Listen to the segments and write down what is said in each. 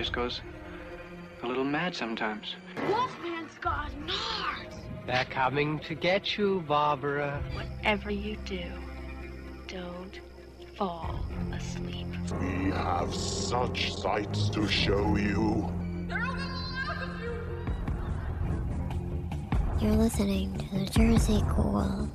just goes a little mad sometimes. Wolfman's got nards. They're coming to get you, Barbara. Whatever you do, don't fall asleep. We have such sights to show you. You're listening to the Jersey Ghouls.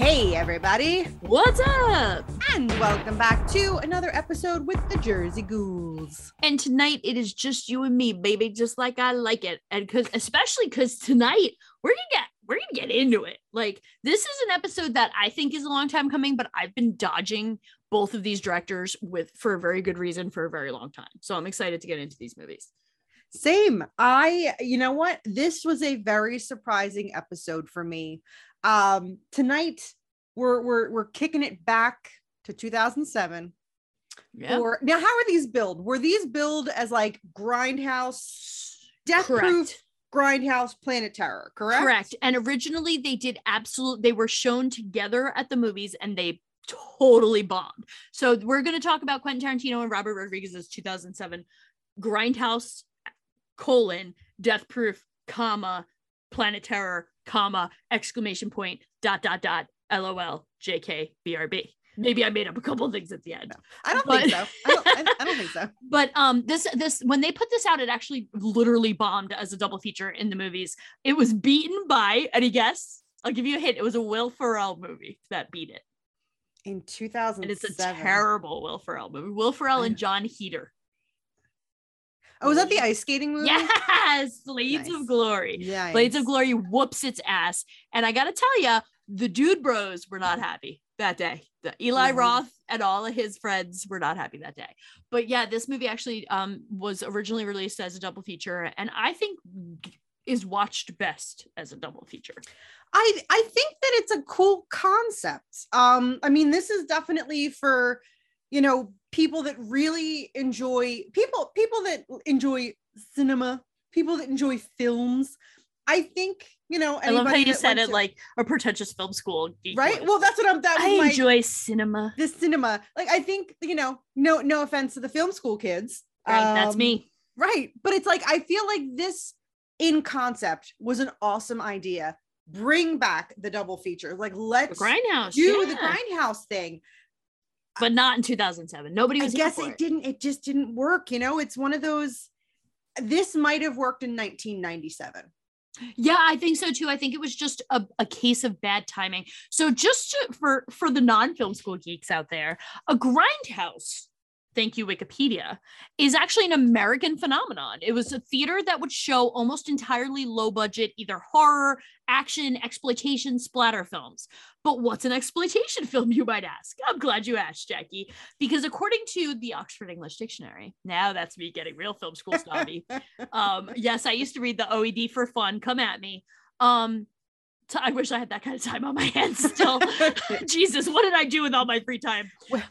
Hey, everybody, What's up? and welcome back to another episode with the Jersey Ghouls. And tonight it is just you and me, baby, just like I like it. And cause especially because tonight we're gonna get we're gonna get into it. Like this is an episode that I think is a long time coming, but I've been dodging both of these directors with for a very good reason for a very long time. So I'm excited to get into these movies. Same. I, you know what? This was a very surprising episode for me. Um, tonight we're we're we're kicking it back to 2007. Yeah. Or now, how are these billed? Were these billed as like Grindhouse, Death Proof, Grindhouse, Planet Terror? Correct. Correct. And originally they did absolute they were shown together at the movies and they totally bombed. So we're going to talk about Quentin Tarantino and Robert Rodriguez's 2007 Grindhouse colon Death Proof comma Planet Terror comma exclamation point dot dot dot LOL JK BRB. Maybe I made up a couple of things at the end. I don't But- think so. I don't, I, I don't think so. But um this this when they put this out, it actually literally bombed as a double feature in the movies. It was beaten by any guess? I'll give you a hint. It was a Will Ferrell movie that beat it. In 2007. And it's a terrible Will Ferrell movie. Will Ferrell and. Jon Heder. Oh, was that the ice skating movie? Yes, Blades Nice. of Glory. Yeah. Blades of Glory whoops its ass. And I gotta tell you, the dude bros were not happy that day. The Eli No. Roth and all of his friends were not happy that day. But yeah, this movie actually um was originally released as a double feature, and I think is watched best as a double feature. I I think that it's a cool concept. Um, I mean, this is definitely for you know people that really enjoy people people that enjoy cinema, people that enjoy films. I think you know. I love how you said it to- like a pretentious film school. right. Well, that's what I'm. That I my enjoy cinema. the cinema. Like I think you know. No, no offense to the film school kids. Right, that's Um, me. Right. But it's like, I feel like this in concept was an awesome idea. Bring back the double feature. Like, let's Grindhouse. do the grindhouse thing. But not in 2007. Nobody was. here guess for it didn't, it just didn't work. You know, it's one of those, this might have worked in 1997. Yeah, I think so too. I think it was just a, a case of bad timing. So just to, for for the non-film school geeks out there, a grindhouse, thank you Wikipedia, is actually an American phenomenon. It was a theater that would show almost entirely low budget either horror, action, exploitation, splatter films. But what's an exploitation film you might ask? I'm glad you asked, Jackie, because according to the Oxford English Dictionary, now that's me getting real film school snobby um yes i used to read the oed for fun come at me um I wish I had that kind of time on my hands still. Jesus, what did I do with all my free time?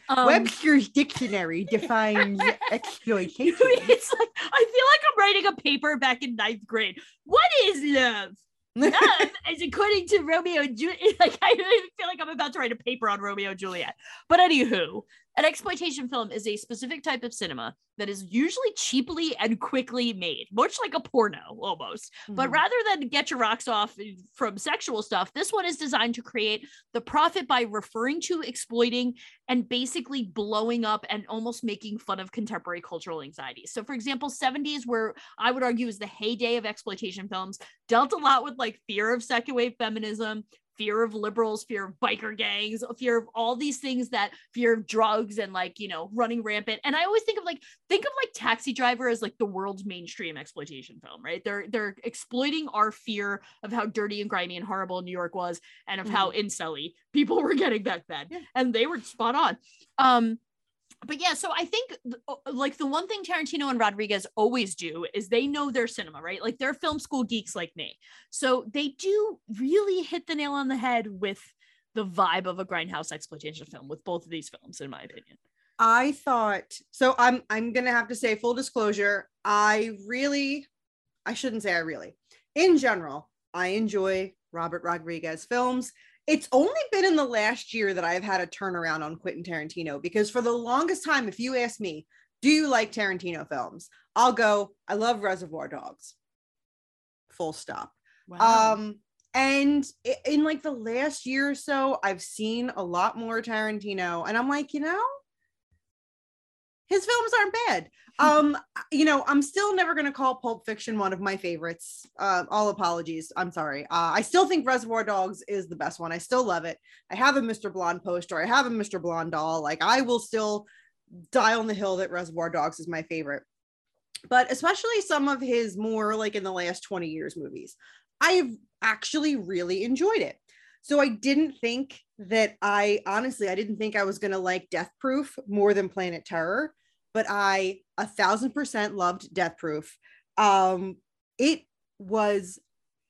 Um, Webster's dictionary defines exploitation. it's like I feel like I'm writing a paper back in ninth grade. What is love? Love is according to Romeo and Juliet. Like I feel like I'm about to write a paper on Romeo and Juliet. But anywho, an exploitation film is a specific type of cinema that is usually cheaply and quickly made, much like a porno almost. But Mhm. rather than get your rocks off from sexual stuff, this one is designed to create the profit by referring to, exploiting, and basically blowing up and almost making fun of contemporary cultural anxieties. So, for example, 70s, where I would argue is the heyday of exploitation films, dealt a lot with like fear of second wave feminism, fear of liberals, fear of biker gangs, fear of all these things that fear of drugs and like, you know, running rampant. And I always think of like think of like Taxi Driver as like the world's mainstream exploitation film, right? They're they're exploiting our fear of how dirty and grimy and horrible New York was and of mm-hmm. how incelly people were getting back then. Yeah. And they were spot on. Um but yeah, so I think like the one thing Tarantino and Rodriguez always do is they know their cinema, right? Like they're film school geeks like me. So they do really hit the nail on the head with the vibe of a grindhouse exploitation film with both of these films, in my opinion. I thought so. I'm I'm gonna have to say full disclosure. I really, I shouldn't say I really. In general, I enjoy Robert Rodriguez films it's only been in the last year that I've had a turnaround on Quentin Tarantino because for the longest time, if you ask me, do you like Tarantino films? I'll go, I love Reservoir Dogs. Full stop. Wow. Um, and in like the last year or so, I've seen a lot more Tarantino, and I'm like, you know, his films aren't bad. Um, you know, I'm still never gonna call Pulp Fiction one of my favorites. Uh, all apologies. I'm sorry. Uh, I still think Reservoir Dogs is the best one. I still love it. I have a Mr. Blonde poster. I have a Mr. Blonde doll. Like I will still die on the hill that Reservoir Dogs is my favorite. But especially some of his more like in the last 20 years movies, I've actually really enjoyed it. So I didn't think that I honestly I didn't think I was gonna like Death Proof more than Planet Terror but I a thousand percent loved Death Proof. Um, it was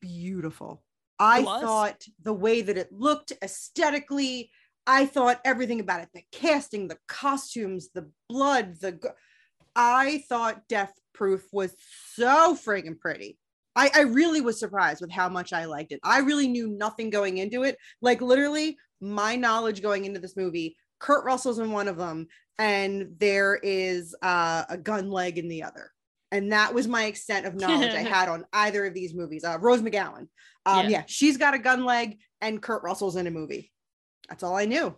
beautiful. I was? thought the way that it looked aesthetically, I thought everything about it the casting, the costumes, the blood, the. I thought Death Proof was so friggin' pretty. I, I really was surprised with how much I liked it. I really knew nothing going into it. Like, literally, my knowledge going into this movie Kurt Russell's in one of them, and there is uh, a gun leg in the other. And that was my extent of knowledge I had on either of these movies. Uh, Rose McGowan. Um, yeah. yeah, she's got a gun leg, and Kurt Russell's in a movie. That's all I knew.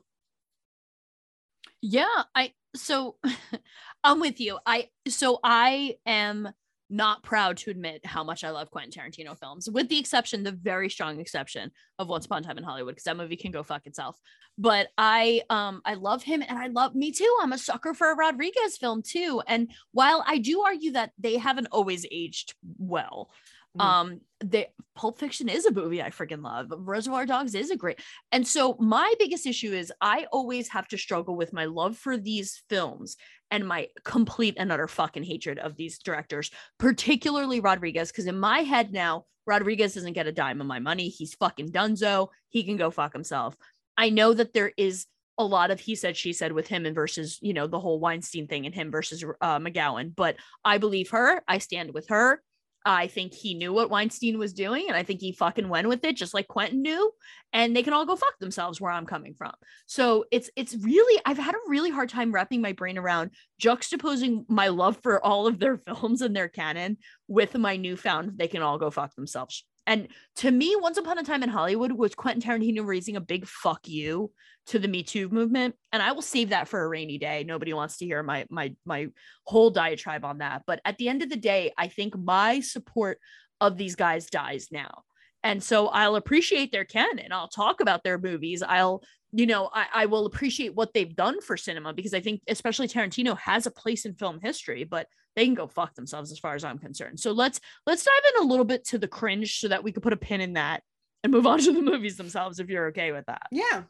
Yeah, I so I'm with you. I so I am not proud to admit how much I love Quentin Tarantino films, with the exception, the very strong exception of Once Upon a Time in Hollywood, because that movie can go fuck itself. But I um I love him and I love me too. I'm a sucker for a Rodriguez film too. And while I do argue that they haven't always aged well, Mm. Um, the Pulp Fiction is a movie I freaking love. Reservoir Dogs is a great. And so my biggest issue is I always have to struggle with my love for these films and my complete and utter fucking hatred of these directors, particularly Rodriguez. Because in my head now, Rodriguez doesn't get a dime of my money. He's fucking dunzo. He can go fuck himself. I know that there is a lot of he said she said with him and versus you know the whole Weinstein thing and him versus uh, McGowan, but I believe her. I stand with her. I think he knew what Weinstein was doing, and I think he fucking went with it, just like Quentin knew. And they can all go fuck themselves where I'm coming from. So it's it's really I've had a really hard time wrapping my brain around juxtaposing my love for all of their films and their canon with my newfound they can all go fuck themselves and to me, Once Upon a Time in Hollywood was Quentin Tarantino raising a big fuck you to the Me Too movement. And I will save that for a rainy day. Nobody wants to hear my my my whole diatribe on that. But at the end of the day, I think my support of these guys dies now. And so I'll appreciate their canon. I'll talk about their movies. I'll, you know, I, I will appreciate what they've done for cinema because I think especially Tarantino has a place in film history, but they can go fuck themselves as far as I'm concerned. So let's let's dive in a little bit to the cringe so that we could put a pin in that and move on to the movies themselves if you're okay with that. Yeah.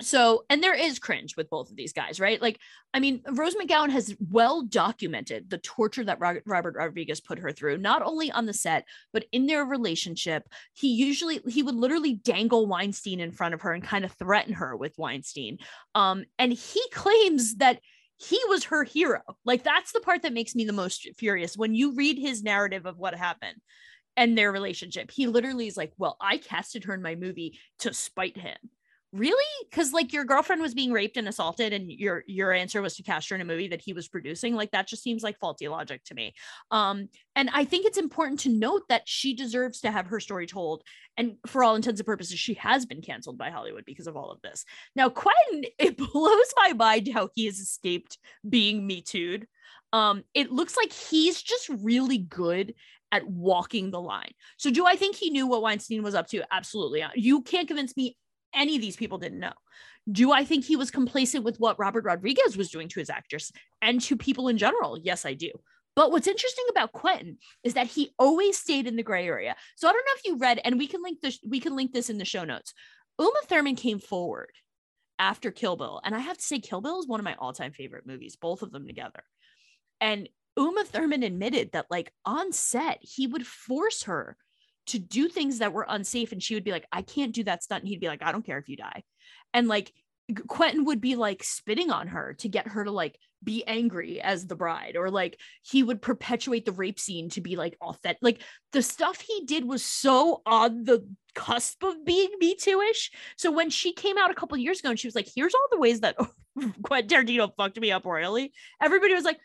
So, and there is cringe with both of these guys, right? Like, I mean, Rose McGowan has well documented the torture that Robert Rodriguez put her through, not only on the set, but in their relationship. He usually, he would literally dangle Weinstein in front of her and kind of threaten her with Weinstein. Um, and he claims that he was her hero. Like that's the part that makes me the most furious when you read his narrative of what happened and their relationship. He literally is like, "Well, I casted her in my movie to spite him." Really because like your girlfriend was being raped and assaulted and your your answer was to cast her in a movie that he was producing like that just seems like faulty logic to me um and i think it's important to note that she deserves to have her story told and for all intents and purposes she has been canceled by hollywood because of all of this now quentin it blows my mind how he has escaped being me too'd um it looks like he's just really good at walking the line. So do I think he knew what Weinstein was up to? Absolutely. You can't convince me any of these people didn't know. Do I think he was complacent with what Robert Rodriguez was doing to his actress and to people in general? Yes, I do. But what's interesting about Quentin is that he always stayed in the gray area. So I don't know if you read, and we can link this, we can link this in the show notes. Uma Thurman came forward after Kill Bill, and I have to say, Kill Bill is one of my all-time favorite movies, both of them together. And Uma Thurman admitted that, like on set, he would force her to do things that were unsafe, and she would be like, "I can't do that stunt." And he'd be like, "I don't care if you die," and like Quentin would be like spitting on her to get her to like be angry as the bride, or like he would perpetuate the rape scene to be like authentic. Like the stuff he did was so on the cusp of being Me Too-ish. So when she came out a couple years ago and she was like, "Here's all the ways that Quentin Tarantino fucked me up royally," everybody was like,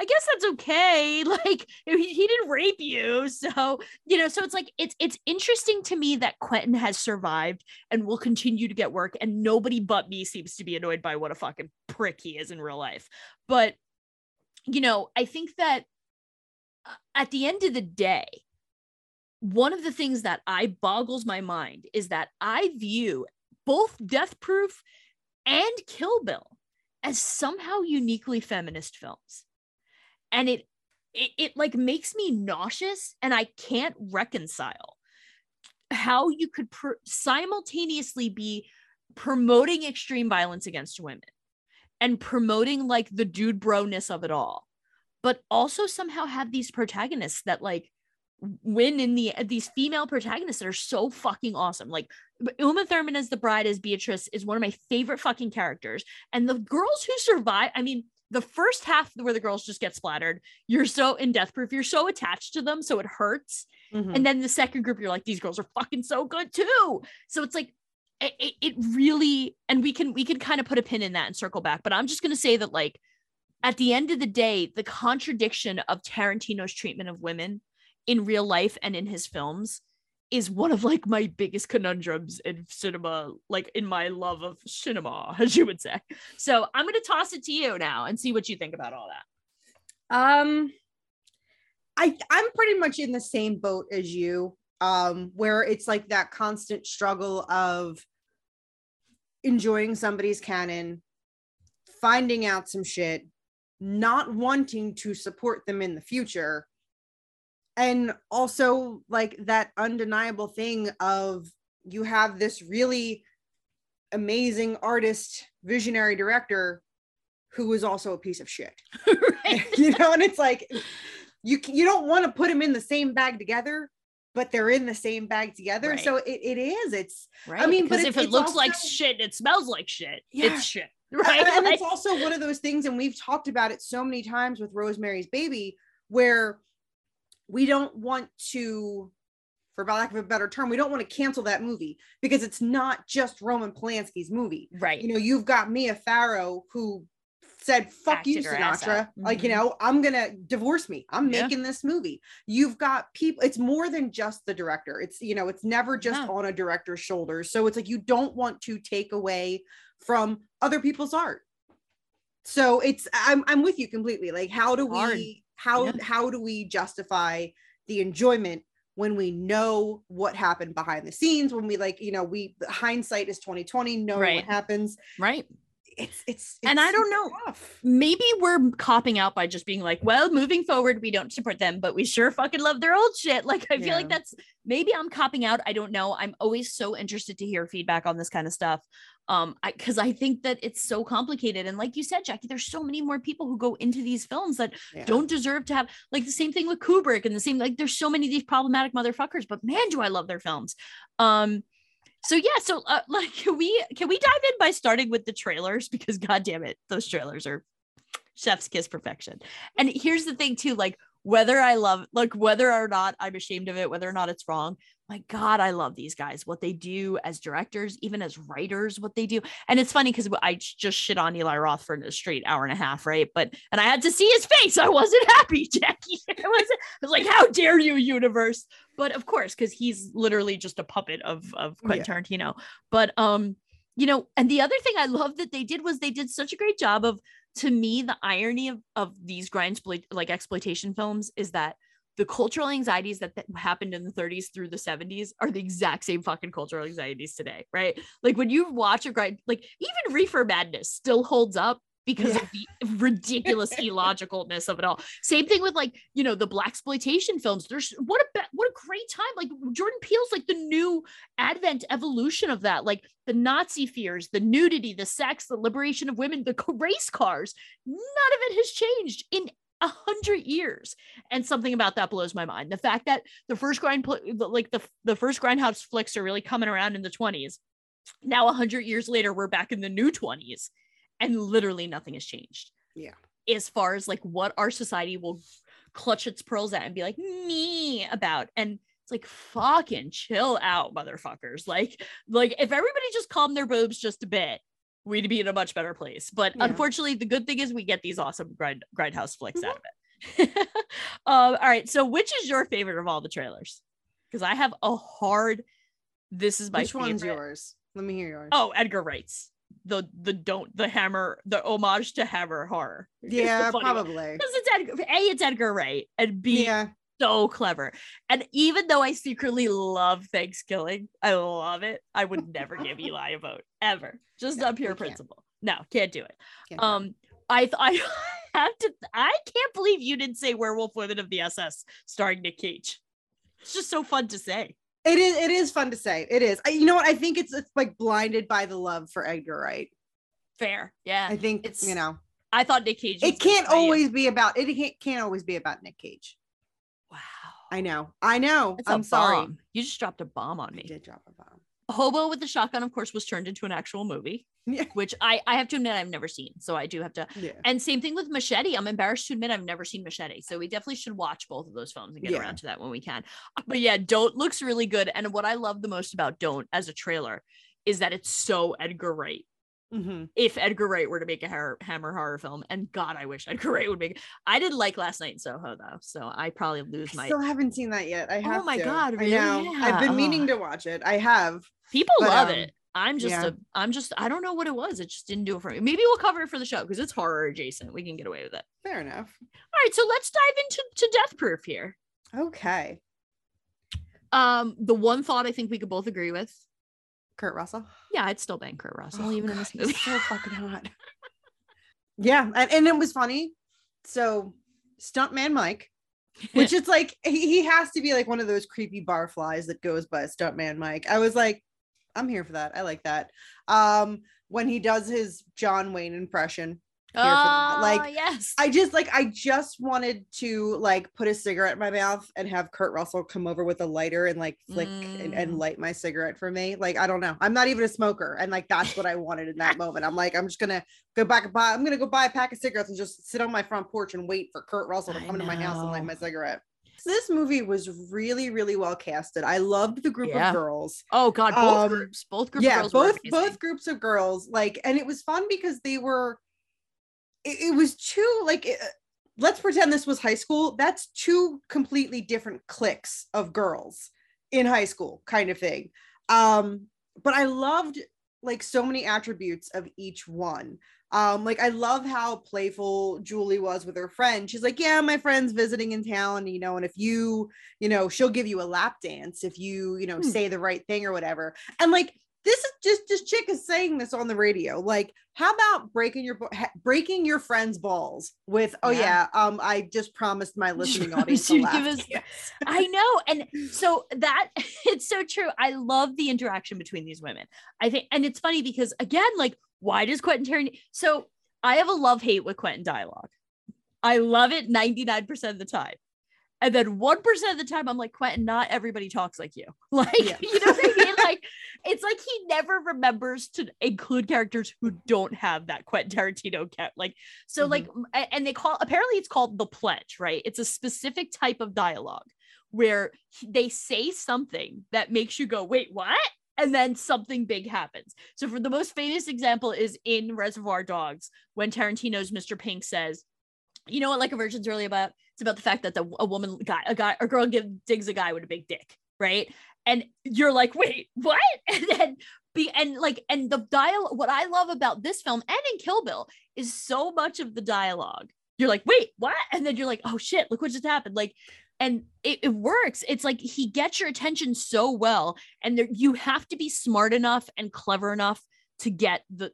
I guess that's okay. Like he, he didn't rape you. So, you know, so it's like it's it's interesting to me that Quentin has survived and will continue to get work. And nobody but me seems to be annoyed by what a fucking prick he is in real life. But you know, I think that uh, at the end of the day, one of the things that I boggles my mind is that I view both Death Proof and Kill Bill as somehow uniquely feminist films and it, it it like makes me nauseous and i can't reconcile how you could pr- simultaneously be promoting extreme violence against women and promoting like the dude broness of it all but also somehow have these protagonists that like win in the these female protagonists that are so fucking awesome. Like Uma Thurman as the bride as Beatrice is one of my favorite fucking characters. And the girls who survive, I mean, the first half where the girls just get splattered, you're so in death proof, you're so attached to them, so it hurts. Mm-hmm. And then the second group, you're like, these girls are fucking so good too. So it's like it, it really, and we can we can kind of put a pin in that and circle back. But I'm just gonna say that like at the end of the day, the contradiction of Tarantino's treatment of women in real life and in his films is one of like my biggest conundrums in cinema, like in my love of cinema, as you would say. So I'm gonna toss it to you now and see what you think about all that. Um, I I'm pretty much in the same boat as you. Um, where it's like that constant struggle of enjoying somebody's canon, finding out some shit, not wanting to support them in the future, and also like that undeniable thing of you have this really amazing artist visionary director who is also a piece of shit you know and it's like you you don't want to put them in the same bag together but they're in the same bag together right. so it, it is it's right. i mean because if it looks also, like shit it smells like shit yeah. it's shit right and, and it's also one of those things and we've talked about it so many times with rosemary's baby where we don't want to for lack of a better term, we don't want to cancel that movie because it's not just Roman Polanski's movie. Right. You know, you've got Mia Farrow who said, fuck Acted you, Sinatra. Mm-hmm. Like, you mm-hmm. know, I'm going to divorce me. I'm yeah. making this movie. You've got people, it's more than just the director. It's, you know, it's never just on a director's shoulders. So it's like you don't want to take away from other people's art. So it's, I'm, I'm with you completely. Like, how do Hard. How yeah. how do we justify the enjoyment when we know what happened behind the scenes when we like you know we hindsight is 2020 know right. what happens right it's, it's, it's and I don't know. Rough. Maybe we're copping out by just being like, well, moving forward, we don't support them, but we sure fucking love their old shit. Like, I yeah. feel like that's maybe I'm copping out. I don't know. I'm always so interested to hear feedback on this kind of stuff um because I, I, think that it's so complicated and like you said jackie there's so many more people who go into these films that yeah. don't deserve to have like the same thing with kubrick and the same like there's so many of these problematic motherfuckers but man do i love their films. Um so yeah so uh, like can we can we dive in by starting with the trailers? Because god damn it those trailers are chef's kiss perfection. And here's the thing too like whether I love like whether or not I'm ashamed of it, whether or not it's wrong. My God, I love these guys, what they do as directors, even as writers, what they do. And it's funny because I just shit on Eli Roth for a straight hour and a half, right? But and I had to see his face. I wasn't happy, Jackie. I wasn't, I was like, how dare you, universe? But of course, because he's literally just a puppet of of Quentin yeah. Tarantino. But um, you know, and the other thing I love that they did was they did such a great job of to me the irony of, of these grind like exploitation films is that the cultural anxieties that, that happened in the 30s through the 70s are the exact same fucking cultural anxieties today, right? Like when you watch a grind, like even Reefer Madness still holds up because Yeah. of the ridiculous illogicalness of it all. Same thing with like you know the black exploitation films. There's what a what a great time. Like Jordan Peele's like the new advent evolution of that. Like the Nazi fears, the nudity, the sex, the liberation of women, the race cars. None of it has changed in a hundred years. And something about that blows my mind. The fact that the first grind, like the the first grindhouse flicks are really coming around in the 20s. Now, a hundred years later, we're back in the new 20s, and literally nothing has changed. Yeah. As far as like what our society will clutch its pearls at and be like me about, and it's like fucking chill out, motherfuckers. Like, like if everybody just calmed their boobs just a bit, we'd be in a much better place. But Yeah. unfortunately, the good thing is we get these awesome grind grindhouse flicks Mm-hmm. out of it. um, all right. So, which is your favorite of all the trailers? Because I have a hard. This is my Which one's yours? Let me hear yours. Oh, Edgar Wright's the the don't the hammer the homage to Hammer horror. yeah, probably. Because it's Edgar. A, it's Edgar Wright, and B, Yeah, so clever. And even though I secretly love Thanksgiving, I love it. I would never give Eli a vote ever, just No, on pure we can't. principle. No, can't do it. Can't do it. Um, I th- I have to. I can't believe you didn't say Werewolf Women of the SS starring Nick Cage. It's just so fun to say. It is. It is fun to say. It is. I, you know what? I think it's, it's like blinded by the love for Edgar Wright. Fair, yeah. I think it's- you know I thought Nick Cage. it can't I- always be about it. Can't, can't always be about Nick Cage. Wow. I know. I know. I'm sorry. You just dropped a bomb on I me. did drop a bomb. Hobo with the Shotgun, of course, was turned into an actual movie, Yeah. which I I have to admit I've never seen. So I do have to. Yeah. And same thing with Machete. I'm embarrassed to admit I've never seen Machete. So we definitely should watch both of those films and get Yeah. around to that when we can. But yeah, Don't looks really good. And what I love the most about Don't as a trailer is that it's so Edgar Wright. Mhm. If Edgar Wright were to make a Hammer horror film, and God, I wish Edgar Wright would make. I didn't like Last Night in Soho though, so I probably lose I my. still haven't seen that yet. I Oh have. my to. God, really? I know. I've been meaning Oh. to watch it. I have. People But, love um, it. I'm just yeah. a I'm just I don't know what it was. It just didn't do it for me. Maybe we'll cover it for the show because it's horror adjacent. We can get away with it. Fair enough. All right, so let's dive into to Death Proof here. Okay. Um, the one thought I think we could both agree with. Kurt Russell. Yeah, I'd still bang Kurt Russell Oh, even in this movie. so fucking hot. yeah, and, and it was funny. So, stuntman Mike, which is like he, he has to be like one of those creepy barflies that goes by stuntman Mike. I was like, I'm here for that. I like that. Um, when he does his John Wayne impression, here for that. Oh, Like, yes. I just like I just wanted to like put a cigarette in my mouth and have Kurt Russell come over with a lighter and like flick and, and Mm. light my cigarette for me. Like I don't know. I'm not even a smoker. And like that's what I wanted in that moment. I'm like, I'm just gonna go back and buy, I'm gonna go buy a pack of cigarettes and just sit on my front porch and wait for Kurt Russell to come into my house and light my cigarette. This movie was really, really well casted. I loved the group Yeah. of girls oh God, both um, groups, both groups. of yeah girls both both groups of girls like and it was fun because they were it, it was two like uh, let's pretend this was high school. That's two completely different cliques of girls in high school kind of thing. Um but i loved like so many attributes of each one. Um like i love how playful julie was with her friend. She's like yeah my friend's visiting in town you know and if you you know she'll give you a lap dance if you you know Hmm. say the right thing or whatever. And like this is just this chick is saying this on the radio like how about breaking your breaking your friend's balls with oh Yeah. yeah um i just promised my listening audience You'd give us- dance." I know. And so that it's so true. I love the interaction between these women. I think, and it's funny because again, like, why does Quentin Tarantino? So I have a love hate with Quentin dialogue. I love it 99% of the time. And then 1% of the time, I'm like, Quentin, not everybody talks like you. Like, Yeah. you know what I mean? Like, it's like he never remembers to include characters who don't have that Quentin Tarantino cat. Like, so Mhm. like, and they call apparently it's called the pledge, right? It's a specific type of dialogue where they say something that makes you go, wait, what? And then something big happens. So, for the most famous example is in Reservoir Dogs when Tarantino's Mr. Pink says, "You know what? Like a Virgin's really about. It's about the fact that the a woman, guy, a guy, a girl give, digs a guy with a big dick, right? And you're like, wait, what? And then be and like and the dialogue. What I love about this film and in Kill Bill is so much of the dialogue. You're like, wait, what? And then you're like, oh shit, look what just happened. Like and it, it works it's like he gets your attention so well and there you have to be smart enough and clever enough to get the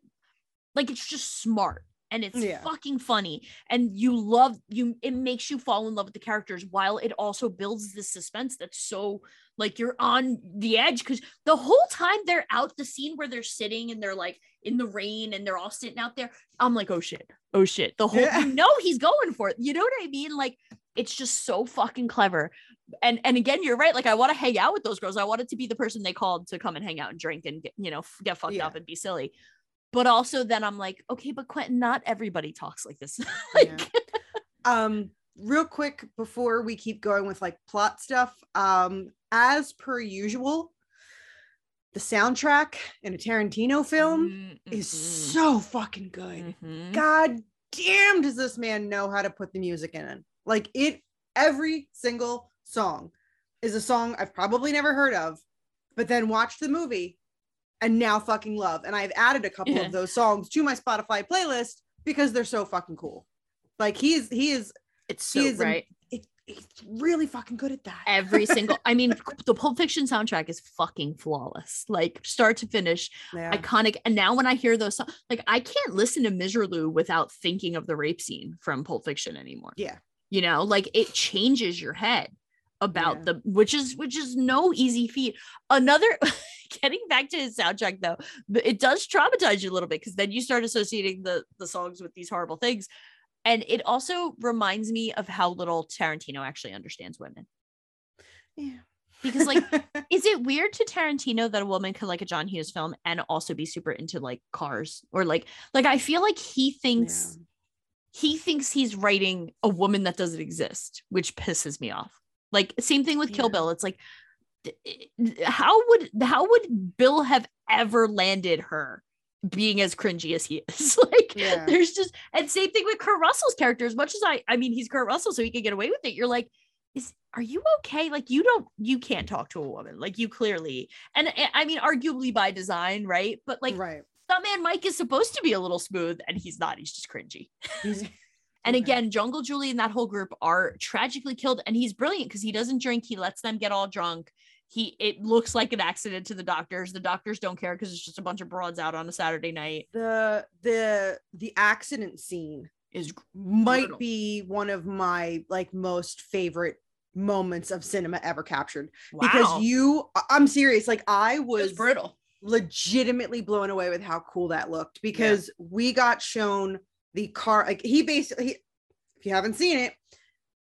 like it's just smart and it's Yeah. fucking funny and you love you it makes you fall in love with the characters while it also builds this suspense that's so like you're on the edge because the whole time they're out the scene where they're sitting and they're like in the rain and they're all sitting out there i'm like oh shit. Oh shit. The whole Yeah. you know he's going for it. You know what i mean? Like it's just so fucking clever. And and again you're right. Like i want to hang out with those girls. I wanted to be the person they called to come and hang out and drink and get you know get fucked Yeah. up and be silly but also then i'm like okay but quentin not everybody talks like this like um real quick before we keep going with like plot stuff um as per usual the soundtrack in a tarantino film is Mhm. so fucking good Mhm. god damn does this man know how to put the music in it like it every single song is a song i've probably never heard of but then watched the movie and now fucking love. And i've added a couple Yeah. of those songs to my spotify playlist because they're so fucking cool. Like he is he is it's so he is right. it, really fucking good at that. Every single i mean the pulp fiction soundtrack is fucking flawless. Like start to finish yeah. iconic. And now when i hear those songs like i can't listen to miserlou without thinking of the rape scene from pulp fiction anymore. Yeah. You know like it changes your head about Yeah. the which is which is no easy feat. Another getting back to his soundtrack though it does traumatize you a little bit because then you start associating the the songs with these horrible things. And it also reminds me of how little tarantino actually understands women. Yeah. Because like is it weird to tarantino that a woman could like a john hughes film and also be super into like cars? Or like like i feel like he thinks he thinks he's writing a woman that doesn't exist which pisses me off like same thing with kill Yeah. bill. It's like how would how would bill have ever landed her being as cringy as he is? Like Yeah. there's just and same thing with kurt russell's character. As much as i i mean he's kurt russell so he can get away with it. You're like is are you okay? Like you don't you can't talk to a woman. Like you clearly and I- i mean arguably by design right? But like right. that man mike is supposed to be a little smooth and he's not. He's just cringy. He's- and again, Jungle Julie and that whole group are tragically killed. And he's brilliant because he doesn't drink. He lets them get all drunk. He it looks like an accident to the doctors. The doctors don't care because it's just a bunch of broads out on a Saturday night. the the the accident scene Is might brutal. be one of my like most favorite moments of cinema ever captured because you i'm serious like i was was brutal. legitimately blown away with how cool that looked because we got shown the car like he basically he, if you haven't seen it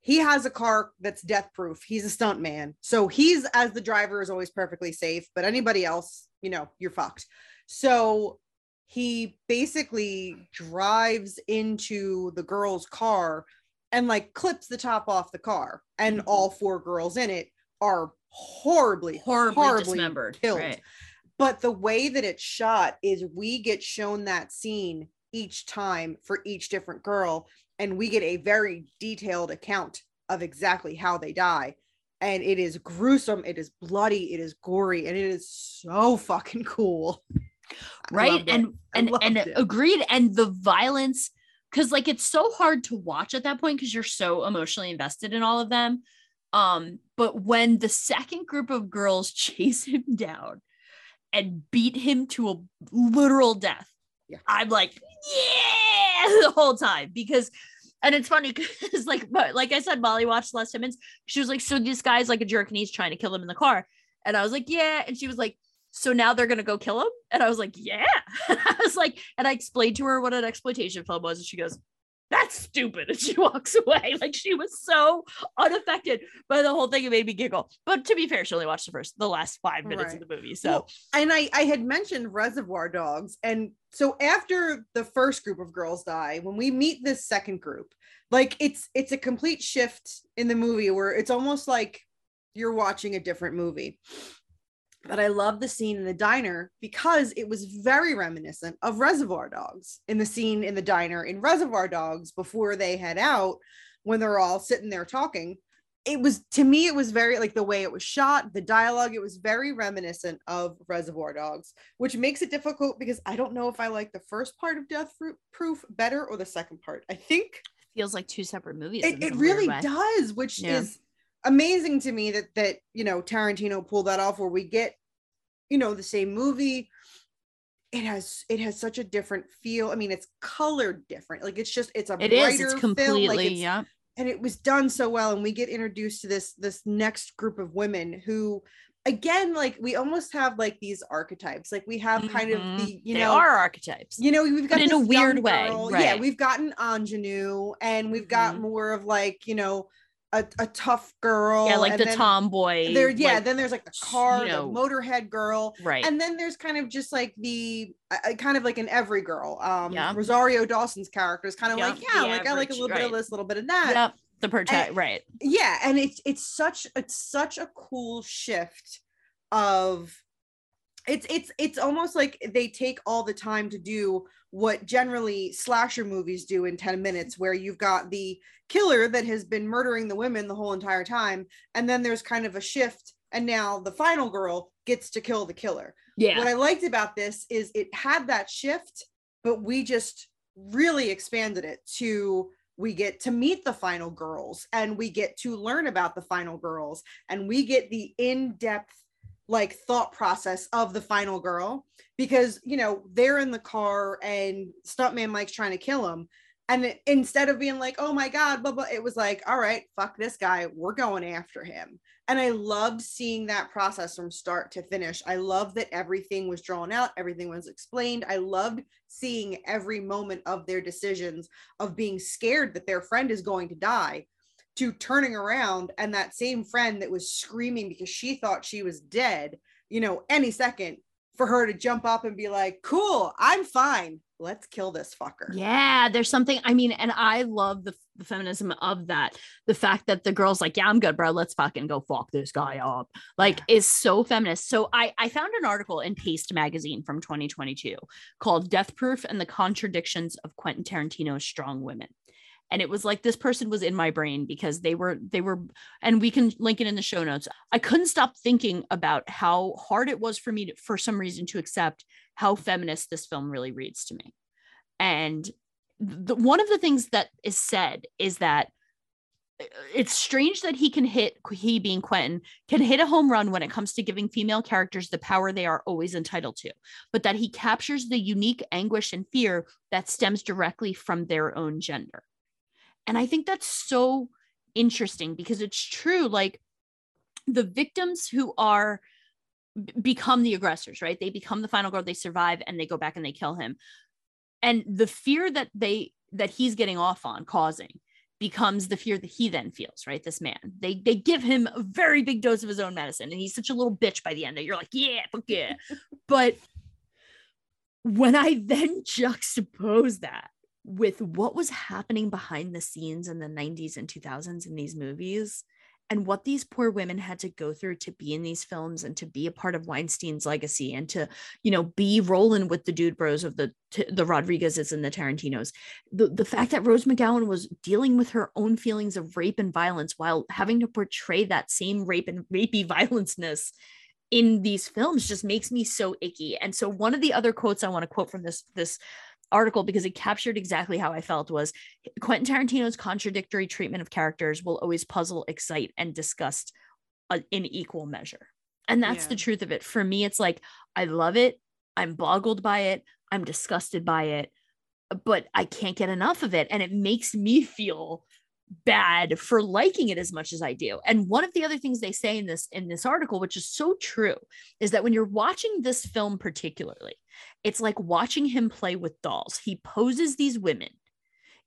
he has a car that's death proof he's a stunt man so he's as the driver is always perfectly safe but anybody else you know you're fucked so he basically drives into the girl's car and like clips the top off the car and Mhm. all four girls in it are horribly Horribly, dismembered. killed Right. but the way that it's shot is we get shown that scene each time for each different girl and we get a very detailed account of exactly how they die. And it is gruesome it is bloody it is gory and it is so fucking cool. Right? and and and it. agreed and the violence because like it's so hard to watch at that point because you're so emotionally invested in all of them. Um but when the second group of girls chase him down and beat him to a literal death Yeah. i'm like yeah the whole time because and it's funny because like like i said molly watched les simmons. She was like so this guy's like a jerk and he's trying to kill him in the car. And i was like yeah. And she was like so now they're gonna go kill him? And i was like yeah. I was like and i explained to her what an exploitation film was and she goes that's stupid and she walks away. Like she was so unaffected by the whole thing. It made me giggle. But to be fair she only watched the first the last five minutes Right. of the movie so. Well, and I, I had mentioned reservoir dogs and so after the first group of girls die when we meet this second group like it's it's a complete shift in the movie where it's almost like you're watching a different movie but i love the scene in the diner because it was very reminiscent of reservoir dogs in the scene in the diner in reservoir dogs before they head out when they're all sitting there talking it was to me it was very like the way it was shot the dialogue it was very reminiscent of reservoir dogs which makes it difficult because i don't know if i like the first part of death proof better or the second part i think feels like two separate movies it, it really way. does which Yeah. is amazing to me that that you know Tarantino pulled that off where we get you know the same movie it has it has such a different feel i mean it's colored different like it's just it's a It brighter is. It's film like it's, yeah. and it was done so well and we get introduced to this this next group of women who again like we almost have like these archetypes like we have kind Mhm. of the you they know are archetypes. you know we've got in a weird way, girl- yeah we've gotten ingenue and we've got Mhm. more of like you know a, a tough girl yeah, like the tomboy. there yeah like- then there's like the car you know, the motorhead girl right. and then there's kind of just like the uh, uh, kind of like an every girl um Yeah. rosario dawson's character is kind of like yeah the like i like a average, little bit of this a little bit of that yep. The protect right. yeah and it's it's such it's such a cool shift of it's it's it's almost like they take all the time to do what generally slasher movies do in 10 minutes where you've got the killer that has been murdering the women the whole entire time and then there's kind of a shift and now the final girl gets to kill the killer Yeah. what I liked about this is it had that shift, but we just really expanded it to we get to meet the final girls and we get to learn about the final girls and we get the in-depth like thought process of the final girl because you know they're in the car and stuntman Mike's trying to kill him and it, instead of being like oh my god blah blah it was like all right fuck this guy we're going after him and I loved seeing that process from start to finish. I love that everything was drawn out, everything was explained. I loved seeing every moment of their decisions of being scared that their friend is going to die to turning around and that same friend that was screaming because she thought she was dead, you know, any second for her to jump up and be like, "Cool, I'm fine. Let's kill this fucker." Yeah, there's something. I mean, and I love the, the feminism of that. The fact that the girl's like, "Yeah, I'm good, bro. Let's fucking go fuck this guy up." Like, is so feminist. So I I found an article in Paste magazine from 2022 called "Death Proof and the Contradictions of Quentin Tarantino's Strong Women." And it was like this person was in my brain because they were they were, and we can link it in the show notes. I couldn't stop thinking about how hard it was for me to, for some reason to accept how feminist this film really reads to me. And the, one of the things that is said is that uh, it's strange that he can hit he being Quentin can hit a home run when it comes to giving female characters the power they are always entitled to, but that he captures the unique anguish and fear that stems directly from their own gender. And I think that's so interesting because it's true like the victims who are become the aggressors, right? They become the final girl, they survive and they go back and they kill him. And the fear that they that he's getting off on causing becomes the fear that he then feels, right? This man. They they give him a very big dose of his own medicine and he's such a little bitch by the end that you're like, yeah, fuck yeah. but when I then juxtapose that with what was happening behind the scenes in the 90s and 2000s in these movies and what these poor women had to go through to be in these films and to be a part of Weinstein's legacy and to you know be rolling with the dude bros of the the Rodriguezes and the Tarantinos. The the fact that Rose McGowan was dealing with her own feelings of rape and violence while having to portray that same rape and rapey violenceness in these films just makes me so icky. And so one of the other quotes I want to quote from this this article because it captured exactly how I felt was Quentin Tarantino's contradictory treatment of characters will always puzzle, excite, and disgust uh, in equal measure. And that's Yeah. the truth of it. For me, it's like I love it. I'm boggled by it. I'm disgusted by it, but I can't get enough of it. And it makes me feel bad for liking it as much as I do. And one of the other things they say in this in this article which is so true is that when you're watching this film particularly it's like watching him play with dolls. He poses these women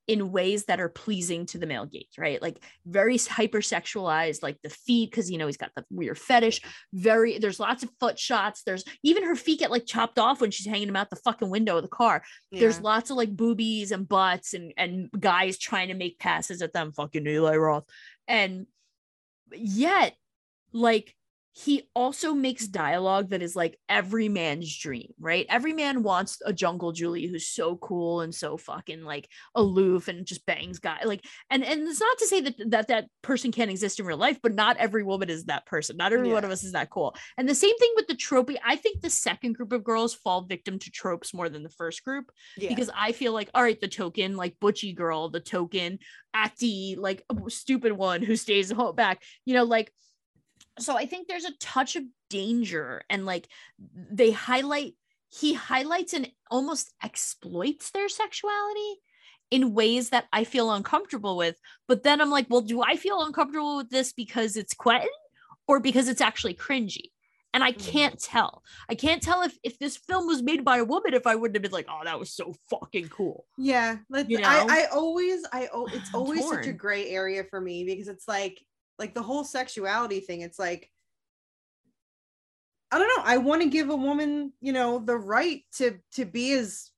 in ways that are pleasing to the male gaze, right? Like very hypersexualized, like the feet, because you know he's got the weird fetish. Very, there's lots of foot shots. There's even her feet get like chopped off when she's hanging them out the fucking window of the car. There's lots of like boobies and butts and and guys trying to make passes at them, fucking Eli Roth. And yet, like he also makes dialogue that is like every man's dream, right? Every man wants a jungle Julie who's so cool and so fucking like aloof and just bangs guy. Like, and and it's not to say that that that person can't exist in real life, but not every woman is that person. Not every Yeah. one of us is that cool. And the same thing with the tropey. I think the second group of girls fall victim to tropes more than the first group Yeah. because I feel like, all right, the token, like butchy girl, the token acty, like stupid one who stays home back, you know, like. So I think there's a touch of danger, and like they highlight, he highlights and almost exploits their sexuality in ways that I feel uncomfortable with. But then I'm like, well, do I feel uncomfortable with this because it's Quentin or because it's actually cringy? And I hmm. can't tell. I can't tell if if this film was made by a woman if I wouldn't have been like, oh, that was so fucking cool. Yeah, You know? I, I always I it's always such a gray area for me because it's like like the whole sexuality thing. It's like I don't know. I want to give a woman, you know, the right to to be as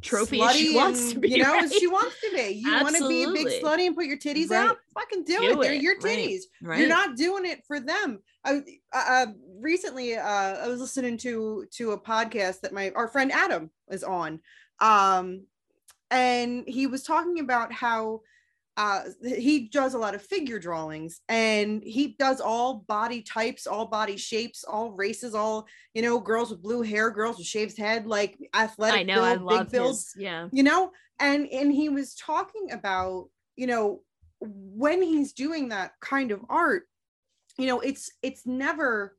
Trophy as she wants and, to be. you know, as she wants to be. You want to be a big slutty and put your titties Right. out? Fucking do, Do it. They're it, your right, titties. right. You're not doing it for them. I uh, recently uh, I was listening to to a podcast that my our friend Adam is on, um, and he was talking about how uh, he does a lot of figure drawings and he does all body types, all body shapes, all races, all you know, girls with blue hair, girls with shaved head, like athletic. I know. I build, love big build his. Yeah. you know and and he was talking about you know when he's doing that kind of art you know it's it's never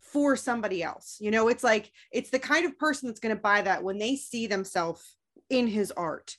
for somebody else you know it's like it's the kind of person that's going to buy that when they see themselves in his art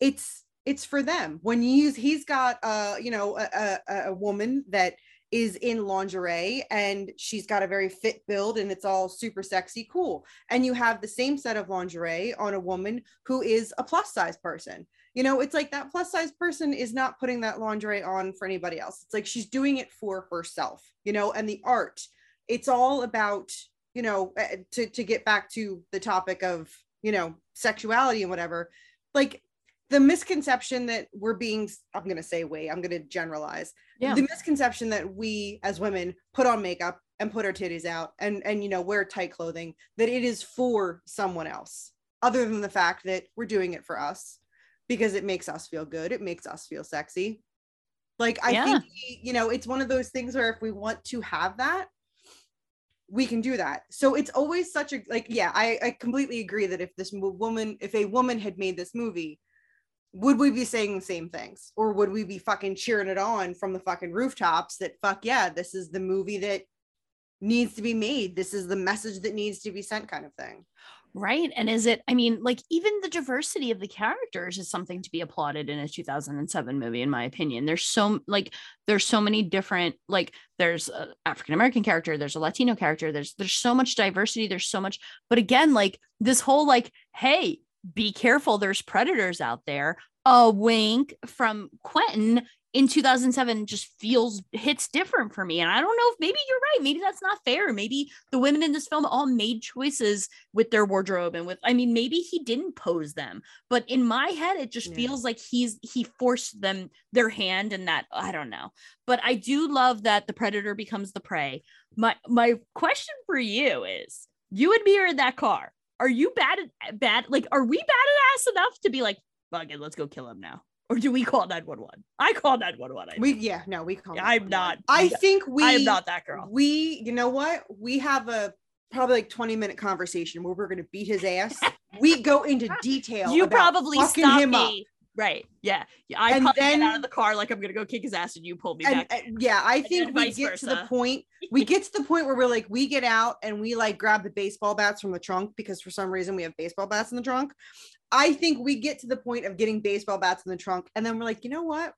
it's it's for them. When you use he's got uh you know a, a, a woman that is in lingerie and she's got a very fit build and it's all super sexy cool. And you have the same set of lingerie on a woman who is a plus size person. You know it's like that plus size person is not putting that lingerie on for anybody else. It's like she's doing it for herself you know and the art it's all about you know uh, to to get back to the topic of you know sexuality and whatever like the misconception that we're being i'm going to say wait i'm going to generalize Yeah. the misconception that we as women put on makeup and put our titties out and and you know wear tight clothing that it is for someone else other than the fact that we're doing it for us because it makes us feel good it makes us feel sexy like i Yeah. think you know it's one of those things where if we want to have that we can do that so it's always such a like yeah i i completely agree that if this woman if a woman had made this movie would we be saying the same things or would we be fucking cheering it on from the fucking rooftops that fuck yeah this is the movie that needs to be made this is the message that needs to be sent kind of thing Right. And is it, I mean, like even the diversity of the characters is something to be applauded in a 2007 movie, in my opinion. There's so, like, there's so many different, like, there's a African American character, there's a Latino character, there's, there's so much diversity, there's so much, but again, like, this whole, like, hey, be careful, there's predators out there. A wink from Quentin in 2007 just feels hits different for me. And I don't know if maybe you're right. Maybe that's not fair. Maybe the women in this film all made choices with their wardrobe and with I mean maybe he didn't pose them but in my head it just Yeah. feels like he's he forced them their hand and that I don't know but I do love that the predator becomes the prey my my question for you is you and me are in that car are you bad at bad like are we bad at ass enough to be like fuck it let's go kill him now? Or do we call 911 I call 911 I we yeah no we call I'm not- i think we I am not that girl. we you know what? We have a probably like 20 minute conversation where we're going to beat his ass. We go into detail you about probably stop him me. up. Right. Yeah. Yeah i And probably get out of the car like i'm gonna go kick his ass and you pull me and, back. and- yeah i think we get to the point we get to the point where we're like we get out and we like grab the baseball bats from the trunk because for some reason we have baseball bats in the trunk. I think we get to the point of getting baseball bats in the trunk and then we're like you know what?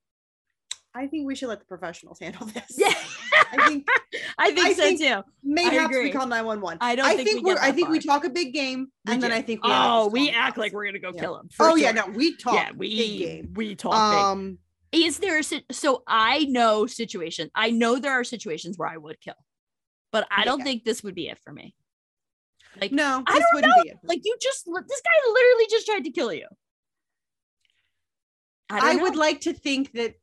I think we should let the professionals handle this. Yeah i think i think I so think- too. mayhaps we call 911 I don't i think think, we we're i think we talk a big game We and then i think we oh we act like we're gonna go Yeah. kill him oh yeah no we talk yeah big we game. we talk big. um is there a so i know situation i know there are situations where i would kill but i don't Yeah. think this would be it for me. Like no I don't wouldn't know. be it like you just this guy literally just tried to kill you. I, I, would like to think that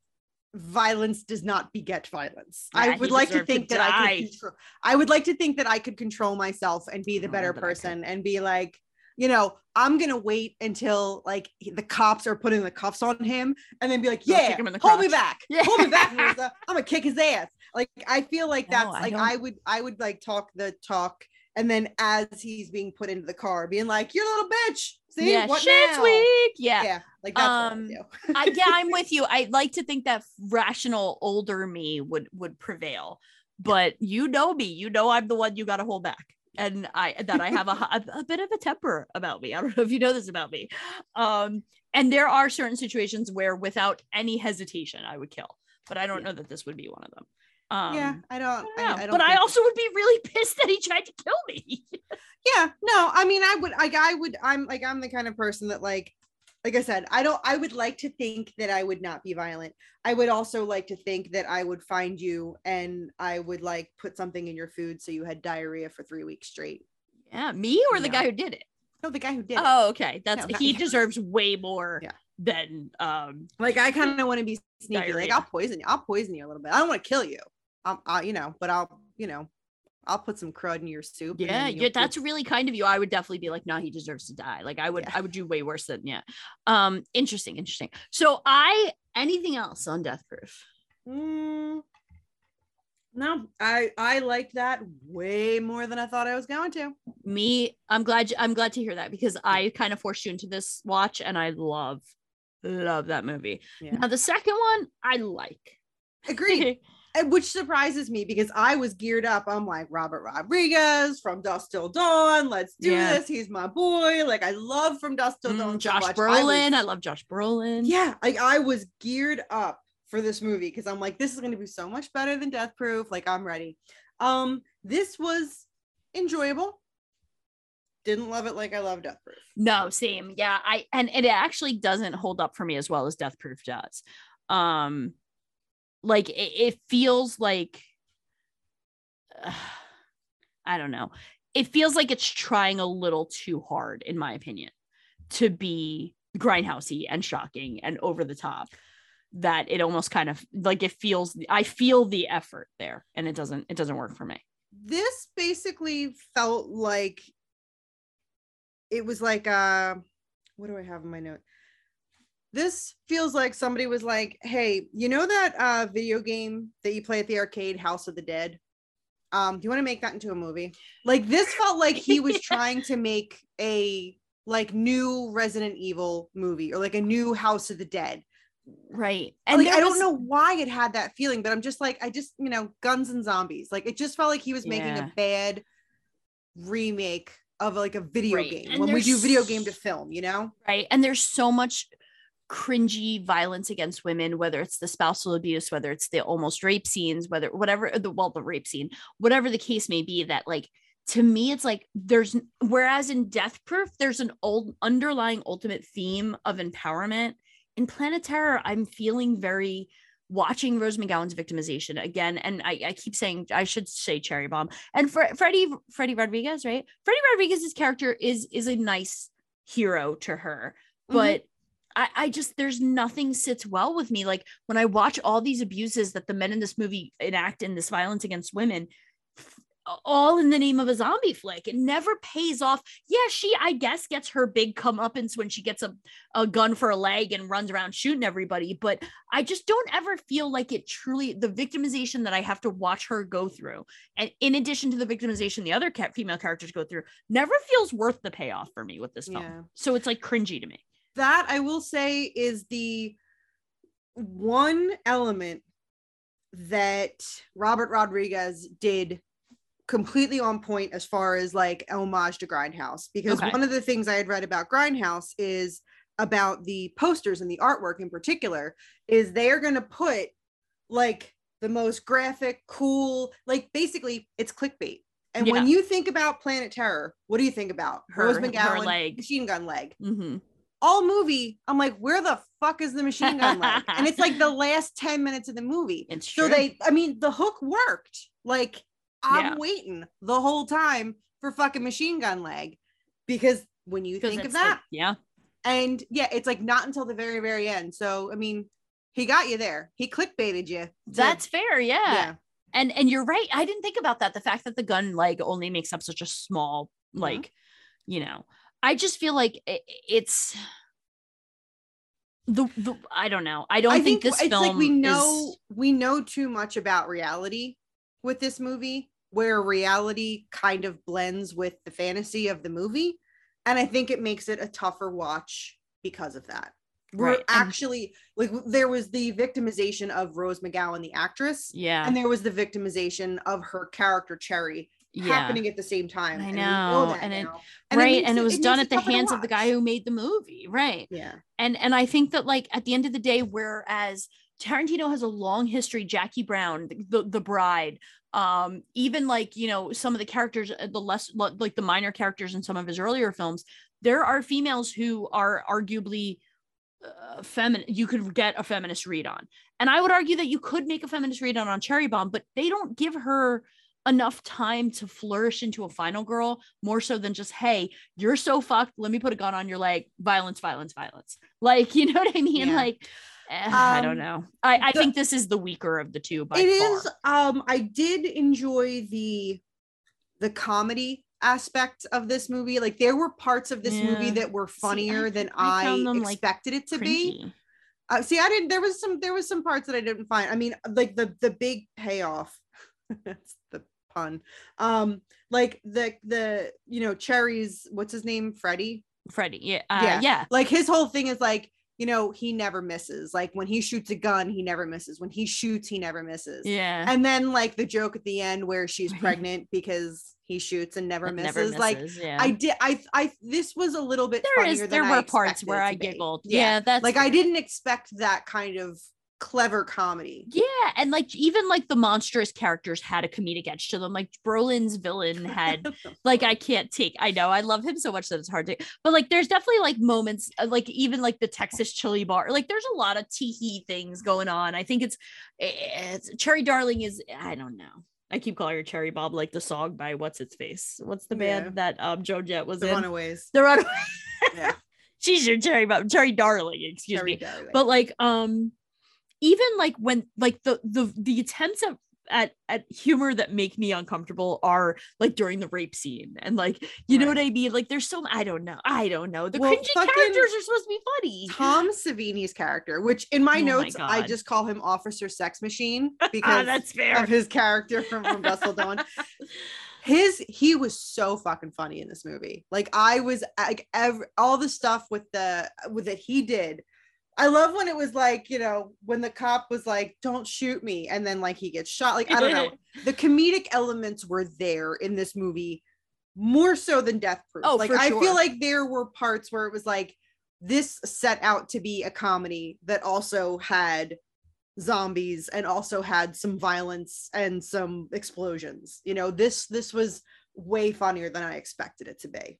violence does not beget violence. Yeah, I would like to deserved to think that I could control, I would like to think that I could control myself and be the Oh, better but I could. person and be like, you know, I'm gonna wait until like the cops are putting the cuffs on him and then be like, yeah, him in the hold me back, Yeah. hold me back, Marissa. I'm gonna kick his ass. Like I feel like No, that's I like don't- I would I would like talk the talk and then as he's being put into the car, being like, you're a little bitch, see yeah, what shit's now?" weak. Yeah. Yeah, like that's Um, I. Yeah, I'm with you. I like to think that rational older me would would prevail, but you know me. You know I'm the one you got to hold back, and I that I have a, a a bit of a temper about me. I don't know if you know this about me. Um, and there are certain situations where, without any hesitation, I would kill. But I don't know that this would be one of them. Um, yeah, I don't. I don't I. I don't but I also would be really pissed that he tried to kill me. yeah no i mean i would like i would i'm like i'm the kind of person that like like i said i don't i would like to think that i would not be violent i would also like to think that i would find you and i would like put something in your food so you had diarrhea for three weeks straight yeah, me or the guy who did it. no the guy who did it. Oh, okay. That's No, he you. deserves way more Yeah. than um like i kind of want to be sneaky like i'll poison you i'll poison you a little bit i don't want to kill you um I, you know but i'll you know i'll put some crud in your soup Yeah, yeah, that's really kind of you. I would definitely be like, no, he deserves to die. Like I would, Yeah. I would do way worse than yeah. Um, interesting, interesting. So I anything else on Death Proof? Mm, no i i liked that way more than i thought i was going to Me, I'm glad I'm glad to hear that because I kind of forced you into this watch and I love, love that movie. Yeah. Now the second one I like. Agreed. And which surprises me because I was geared up. I'm like Robert Rodriguez from Dusk Till Dawn. Let's do Yeah. this. He's my boy. Like I love from Dusk Till Mm, Dawn. so Josh. I Brolin. I, was- love Josh Brolin. yeah, like I was geared up for this movie because I'm like, this is going to be so much better than Death Proof. Like I'm ready. Um, this was enjoyable. Didn't love it like I love Death Proof. No, same. Yeah, I and it actually doesn't hold up for me as well as Death Proof does. Um like it, it feels like I don't know. It feels like it's trying a little too hard in my opinion to be grindhousey and shocking and over the top that it almost kind of like it feels I feel the effort there and it doesn't it doesn't work for me. this basically felt like it was like uh what do I have in my note? This feels like somebody was like, "Hey, you know that uh video game that you play at the arcade, House of the Dead? Um, do you want to make that into a movie?" Like this felt like he was trying to make a like new Resident Evil movie or like a new House of the Dead. Right. And like, I don't was- know why it had that feeling, but I'm just like, I just, you know, guns and zombies. Like it just felt like he was making Yeah. a bad remake of like a video Right. game And when we do video game to film, you know? right and there's so much cringy violence against women whether it's the spousal abuse whether it's the almost rape scenes whether whatever the well the rape scene whatever the case may be that like to me it's like there's whereas in death proof there's an old underlying ultimate theme of empowerment in planet terror i'm feeling very watching Rose McGowan's victimization again, and I, I keep saying I should say Cherry Bomb and Fre- Freddy Freddy Rodriguez, right? Freddy Rodriguez's character is is a nice hero to her, Mhm. but I, I just there's nothing sits well with me. Like when I watch all these abuses that the men in this movie enact in this violence against women, all in the name of a zombie flick. It never pays off. Yeah, she I guess gets her big comeuppance when she gets a, a gun for a leg and runs around shooting everybody, but I just don't ever feel like it truly the victimization that I have to watch her go through, and in addition to the victimization the other cat female characters go through, never feels worth the payoff for me with this film. Yeah. So it's like cringy to me. That I will say is the one element that Robert Rodriguez did completely on point as far as like homage to Grindhouse. Because Okay. one of the things I had read about Grindhouse is about the posters and the artwork in particular is they are going to put like the most graphic cool like basically it's clickbait. And when you think about Planet Terror what do you think about? Her- Rose her McGowan leg. machine gun leg. Hmm all movie, I'm like, where the fuck is the machine gun leg? and it's like the last 10 minutes of the movie. It's so true. they, I mean, the hook worked. Like, I'm Yeah. waiting the whole time for fucking machine gun leg because when you think of it's like- that, yeah. and yeah, it's like not until the very, very end. So, I mean, he got you there. He clickbaited you. to- That's fair. Yeah. yeah. And and you're right. I didn't think about that. The fact that the gun leg only makes up such a small Mhm. like, you know, I just feel like it's the, the I don't know. I don't I think, think, this it's film like we know is- we know too much about reality with this movie, where reality kind of blends with the fantasy of the movie, and I think it makes it a tougher watch because of that. We're Right, actually like there was the victimization of Rose McGowan, the actress, yeah. and there was the victimization of her character Cherry yeah. happening at the same time. I and know, and it- now. right. makes and it was makes done at the hands of the guy who made the movie. Right. Yeah. and and i think that like at the end of the day whereas tarantino has a long history jackie brown the, the bride um even like you know some of the characters uh, the less like the minor characters in some of his earlier films there are females who are arguably uh, feminine you could get a feminist read on and i would argue that you could make a feminist read on on cherry bomb but they don't give her enough time to flourish into a final girl more so than just hey you're so fucked let me put a gun on your leg violence violence violence. Like you know what i mean? Yeah. like eh, i don't Um, know. I i the- think this is the weaker of the two by It far. is. um i did enjoy the the comedy aspect of this movie. Like there were parts of this movie that were funnier I- than I i, found them, like, expected it to be. uh, see i didn't there was some there was some parts that i didn't find. I mean like the the big payoff that's the pun. Um like the the you know cherry's what's his name? Freddie freddie yeah uh, Yeah. yeah. Like his whole thing is like you know he never misses. Like when he shoots a gun he never misses. When he shoots he never misses. Yeah. And then like the joke at the end where she's pregnant because he shoots and never misses, never like yeah. i did i i this was a little bit there funnier is there were parts where i giggled. Yeah, that's like i didn't expect that kind of clever comedy Yeah, and like even like the monstrous characters had a comedic edge to them. Like Brolin's villain had like I can't take. I know I love him so much that it's hard to. But like there's definitely like moments uh, like even like the Texas chili bar. Like there's a lot of teehee things going on. I think it's it's Cherry Darling is I don't know. I keep calling her Cherry Bomb like the song by what's its face. What's the band Yeah. that um Joan Jett was the in? runaways The Runaway. yeah She's your Cherry Bomb, Cherry Darling. Excuse Cherry me Darling. but like um even like when like the the the attempts at at, at humor that make me uncomfortable are like during the rape scene and like you know what I mean? Like there's so I don't know I don't know. The Well, cringy characters are supposed to be funny. Tom Savini's character, which in my Oh my notes I just call him Officer Sex Machine ah, because that's fair. of his character from, from Russell Dawn. his he was so fucking funny in this movie. Like i was like every all the stuff with the with that he did i love when it was like you know when the cop was like don't shoot me and then like he gets shot like i don't know. The comedic elements were there in this movie more so than death proof. Oh, like for i sure. feel like there were parts where it was like this set out to be a comedy that also had zombies and also had some violence and some explosions you know? This this was way funnier than i expected it to be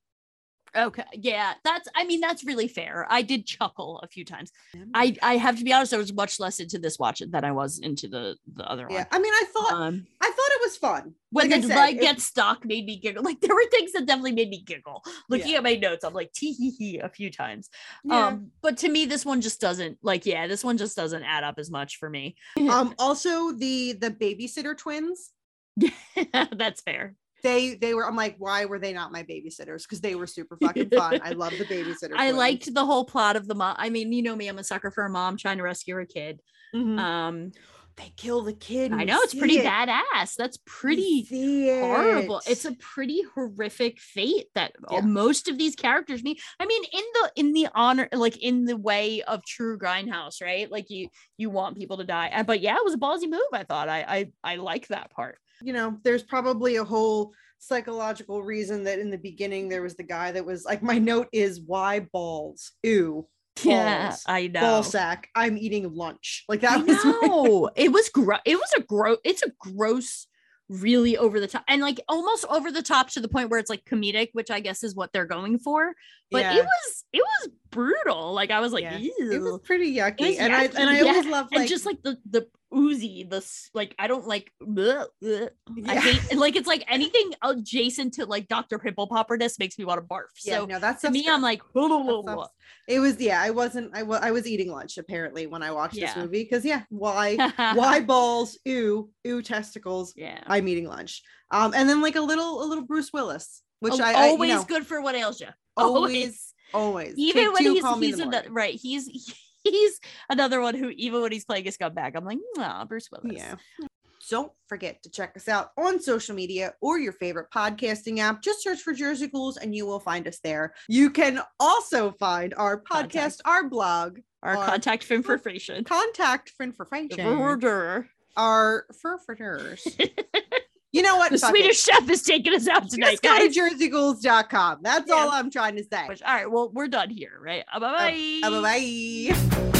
okay yeah that's I mean that's really fair I did chuckle a few times I I have to be honest I was much less into this watch than I was into the the other yeah one i mean i thought um i thought it was fun when Like the said, it- gets stuck made me giggle. Like there were things that definitely made me giggle. Looking Yeah. at my notes, I'm like tee hee hee a few times. Yeah. Um, but to me, this one just doesn't like, yeah, this one just doesn't add up as much for me. um also the the babysitter twins That's fair. They they were i'm like why were they not my babysitters because they were super fucking fun i love the babysitter I twins. liked the whole plot of the mom. I mean, you know me, I'm a sucker for a mom trying to rescue her kid. Mhm. Um, they kill the kid I know it's pretty it. badass. That's pretty see horrible. it. It's a pretty horrific fate that uh, Yeah. most of these characters meet. I mean, in the in the honor, like in the way of true grindhouse, right? Like you you want people to die. Uh, But yeah, it was a ballsy move. I thought. I I I like that part. You know, there's probably a whole psychological reason that in the beginning there was the guy that was like, my note is why balls? Ew. Yeah, I know. Ball sack. I'm eating lunch. Like that I was my- it was gross. It was a gross. It's a gross, really over the top, and like almost over the top to the point where it's like comedic, which I guess is what they're going for. But Yeah. it was it was brutal. Like I was like, Yeah. It was pretty yucky, was and I and I yeah. always love like and just like the the oozy, the like I don't like. bleh, bleh. I hate like it's like anything adjacent to like Dr. Pimple Popperness makes me want to barf. yeah, So no, that's to me, I'm like, whoa, whoa, whoa, whoa. it was yeah. I wasn't. I was I was eating lunch apparently when I watched this movie because yeah, why why balls? Ew, ew testicles. yeah. I'm eating lunch. Um, and then like a little a little Bruce Willis, which I, I you always know, good for what ails you. always always even Take when two, he's he's right he's he's another one who even when he's playing a scumbag i'm like nah bruce willis Yeah. Don't forget to check us out on social media or your favorite podcasting app. Just search for Jersey Ghouls and you will find us there. You can also find our podcast, Contact. our blog, our Our- contact information contact for information, our furfurters. You know what? the Fuck it. swedish chef is taking us out tonight Just go to guys jerseyghouls.com. That's Yeah. all I'm trying to say. All right well we're done here right bye bye Uh, bye bye.